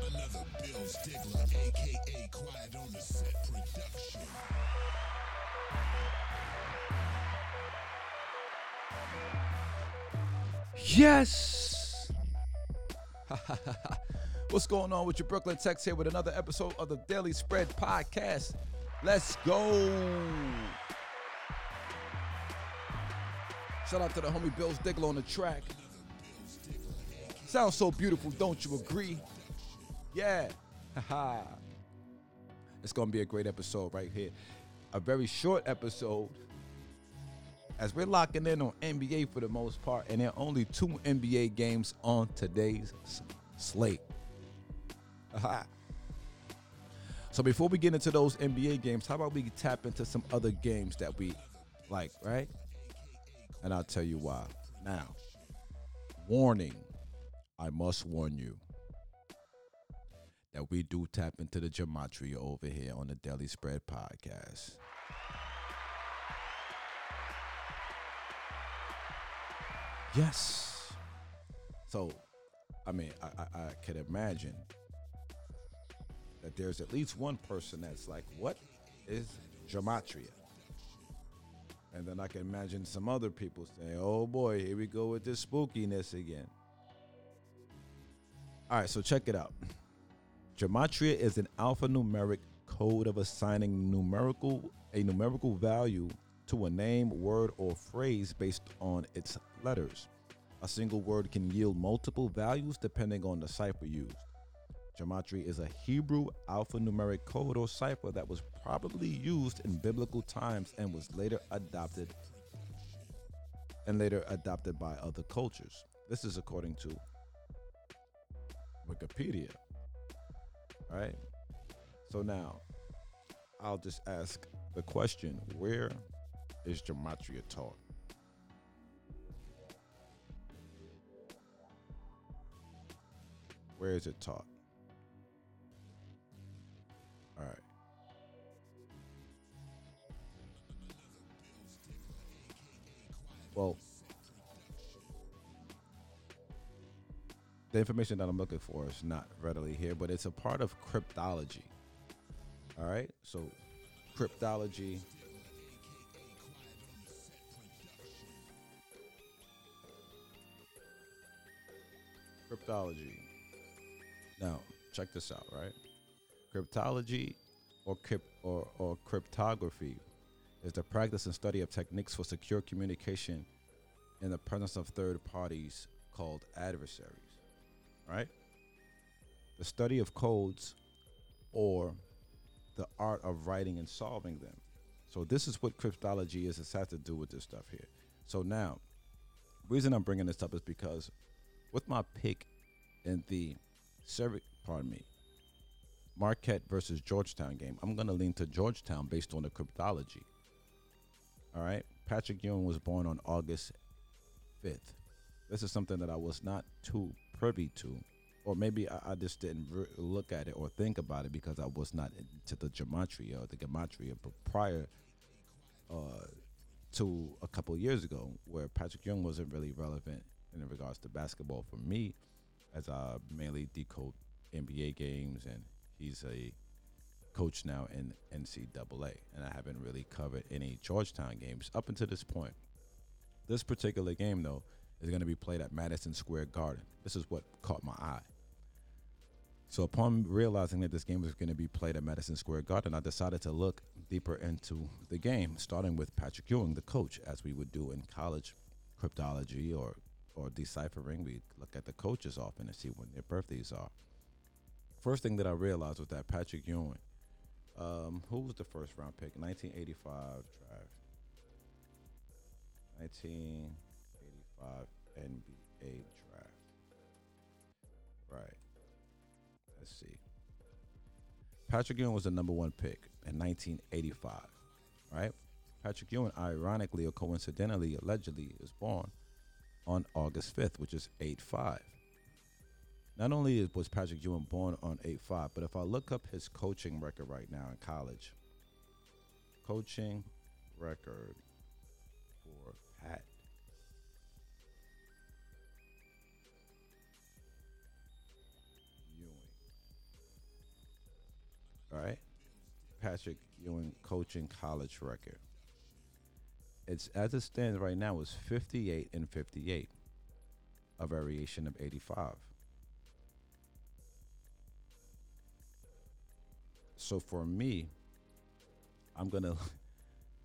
Another Bill Stigler, aka Quiet on the Set production. Yes! What's going on with your Brooklyn Tex here with another episode of the Daily Spread Podcast? Let's go! Shout out to the homie Bills Diggler on the track. Sounds so beautiful, don't you agree? Yeah. It's gonna be a great episode right here. A very short episode as we're locking in on NBA for the most part, and there are only two NBA games on today's slate. So before we get into those NBA games, how about we tap into some other games that we like, right? And I'll tell you why. Now, warning, I must warn you that we do tap into the gematria over here on the Daily Spread podcast. Yes. So, I mean, I, I, I could imagine that there's at least one person that's like, what is gematria? And then I can imagine some other people saying, oh boy, here we go with this spookiness again. All right, so check it out. Gematria is an alphanumeric code of assigning numerical a numerical value to a name, word, or phrase based on its letters. A single word can yield multiple values depending on the cipher used. Gematria is a Hebrew alphanumeric code or cipher that was probably used in biblical times and was later adopted and later adopted by other cultures. This is according to Wikipedia. Right. So now I'll just ask the question where is gematria taught? Where is it taught? All right. Well, the information that I'm looking for is not readily here, but it's a part of cryptology. All right. So, cryptology. Cryptology. Now, check this out, right? Cryptology or, crypt, or, or cryptography is the practice and study of techniques for secure communication in the presence of third parties called adversaries, right? The study of codes or the art of writing and solving them. So this is what cryptology is. It has to do with this stuff here. So now, reason I'm bringing this up is because with my pick in the Cervi- pardon me, Marquette versus Georgetown game, I'm going to lean to Georgetown based on the cryptology. All right. Patrick Ewing was born on August 5th. This is something that I was not too privy to, or maybe I, I just didn't re- look at it or think about it because I was not into the gematria or the gematria prior uh, to a couple years ago, where Patrick Ewing wasn't really relevant in regards to basketball for me, as I mainly decode NBA games, and he's a coach now in NCAA, and I haven't really covered any Georgetown games up until this point. This particular game, though, is going to be played at Madison Square Garden. This is what caught my eye. So, upon realizing that this game was going to be played at Madison Square Garden, I decided to look deeper into the game, starting with Patrick Ewing, the coach, as we would do in college cryptology or or deciphering. We look at the coaches often and see when their birthdays are. First thing that I realized was that Patrick Ewing, um, who was the first round pick? 1985 draft. 1985 NBA draft. Right. Let's see. Patrick Ewing was the number one pick in 1985. Right. Patrick Ewing, ironically or coincidentally, allegedly, is born on August 5th, which is 8 5. Not only was Patrick Ewing born on 8 5, but if I look up his coaching record right now in college, coaching record Patrick Ewing coaching college record. It's as it stands right now is 58 and 58, a variation of 85. So for me, I'm gonna.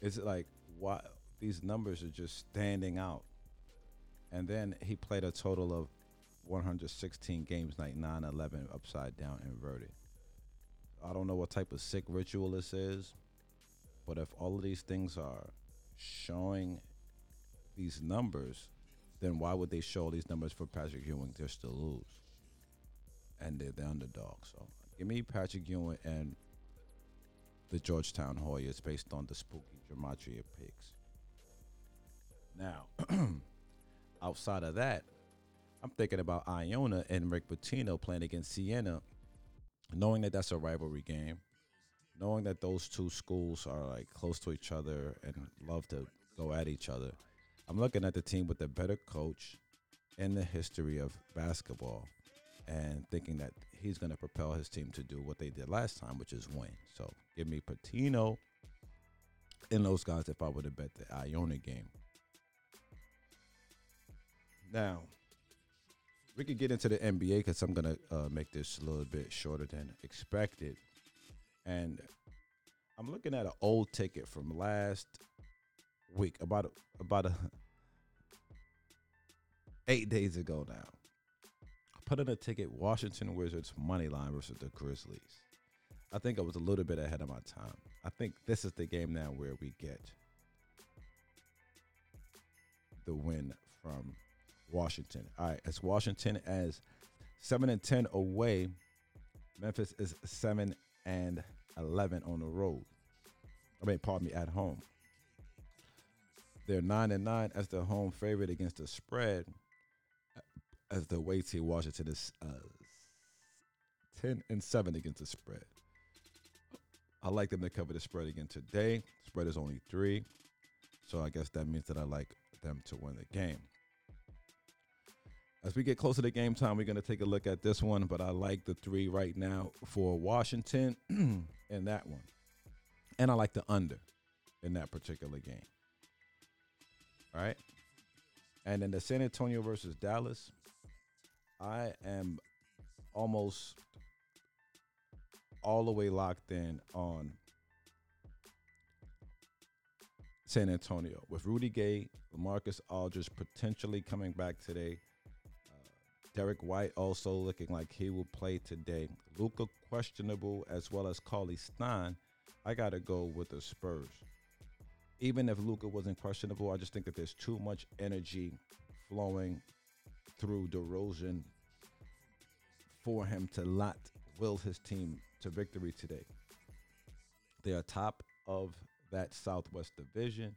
It's like why these numbers are just standing out. And then he played a total of 116 games, like 9, 11, upside down, inverted. I don't know what type of sick ritual this is, but if all of these things are showing these numbers, then why would they show these numbers for Patrick Ewing just to lose? And they're the underdog. So give me Patrick Ewing and the Georgetown Hoyas based on the spooky gematria picks. Now, outside of that, I'm thinking about Iona and Rick Pitino playing against Siena, knowing that that's a rivalry game, knowing that those two schools are like close to each other and love to go at each other. I'm looking at the team with a better coach in the history of basketball and thinking that he's going to propel his team to do what they did last time, which is win. So give me Pitino and those guys if I would have bet the Iona game. Now, we could get into the NBA because I'm gonna uh, make this a little bit shorter than expected, and I'm looking at an old ticket from last week, about a, about a eight days ago now. I put in a ticket Washington Wizards money line versus the Grizzlies. I think I was a little bit ahead of my time. I think this is the game now where we get the win from Washington. All right, it's Washington as seven and ten away. Memphis is seven and eleven on the road. I mean, pardon me, at home. They're nine and nine as the home favorite against the spread. As the away team, Washington is uh, ten and seven against the spread. I like them to cover the spread again today. Spread is only three, so I guess that means that I like them to win the game. As we get closer to game time, we're going to take a look at this one, but I like the three right now for Washington in that one. And I like the under in that particular game. All right. And in the San Antonio versus Dallas, I am almost all the way locked in on San Antonio with Rudy Gay, Lamarcus Aldridge potentially coming back today. Derrick White also looking like he will play today. Luka questionable as well as Cauley Stein. I gotta go with the Spurs. Even if Luka wasn't questionable, I just think that there's too much energy flowing through DeRozan for him to not will his team to victory today. They are top of that Southwest Division.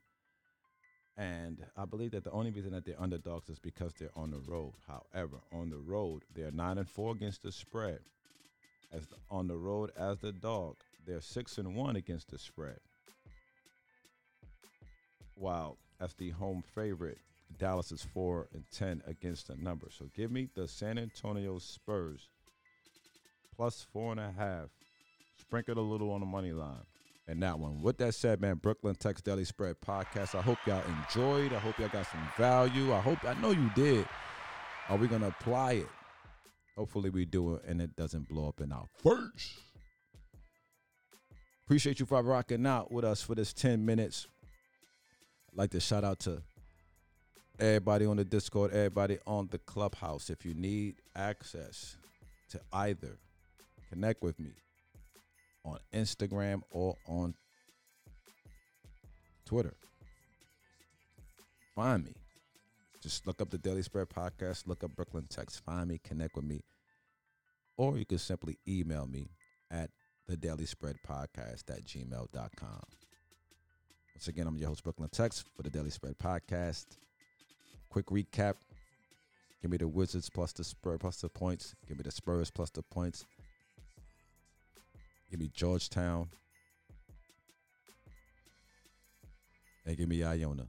And I believe that the only reason that they're underdogs is because they're on the road. However, on the road, they're nine and four against the spread. As the, on the road as the dog, they're six and one against the spread. While as the home favorite, Dallas is four and ten against the number. So give me the San Antonio Spurs plus four and a half. Sprinkle a little on the money line. And that one. With that said, man, Brooklyn Tex Daily Spread Podcast. I hope y'all enjoyed. I hope y'all got some value. I hope I know you did. Are we gonna apply it? Hopefully we do it and it doesn't blow up in our face. Appreciate you for rocking out with us for this 10 minutes. I'd like to shout out to everybody on the Discord, everybody on the clubhouse. If you need access to either, connect with me on Instagram or on Twitter. Find me. Just look up the Daily Spread Podcast, look up Brooklyn Tex, find me, connect with me. Or you can simply email me at the Daily Spread Podcast at gmail.com. Once again, I'm your host, Brooklyn Tex, for the Daily Spread Podcast. Quick recap. Give me the Wizards plus the Spurs plus the points. Give me the Spurs plus the points. Give me Georgetown. And give me Iona.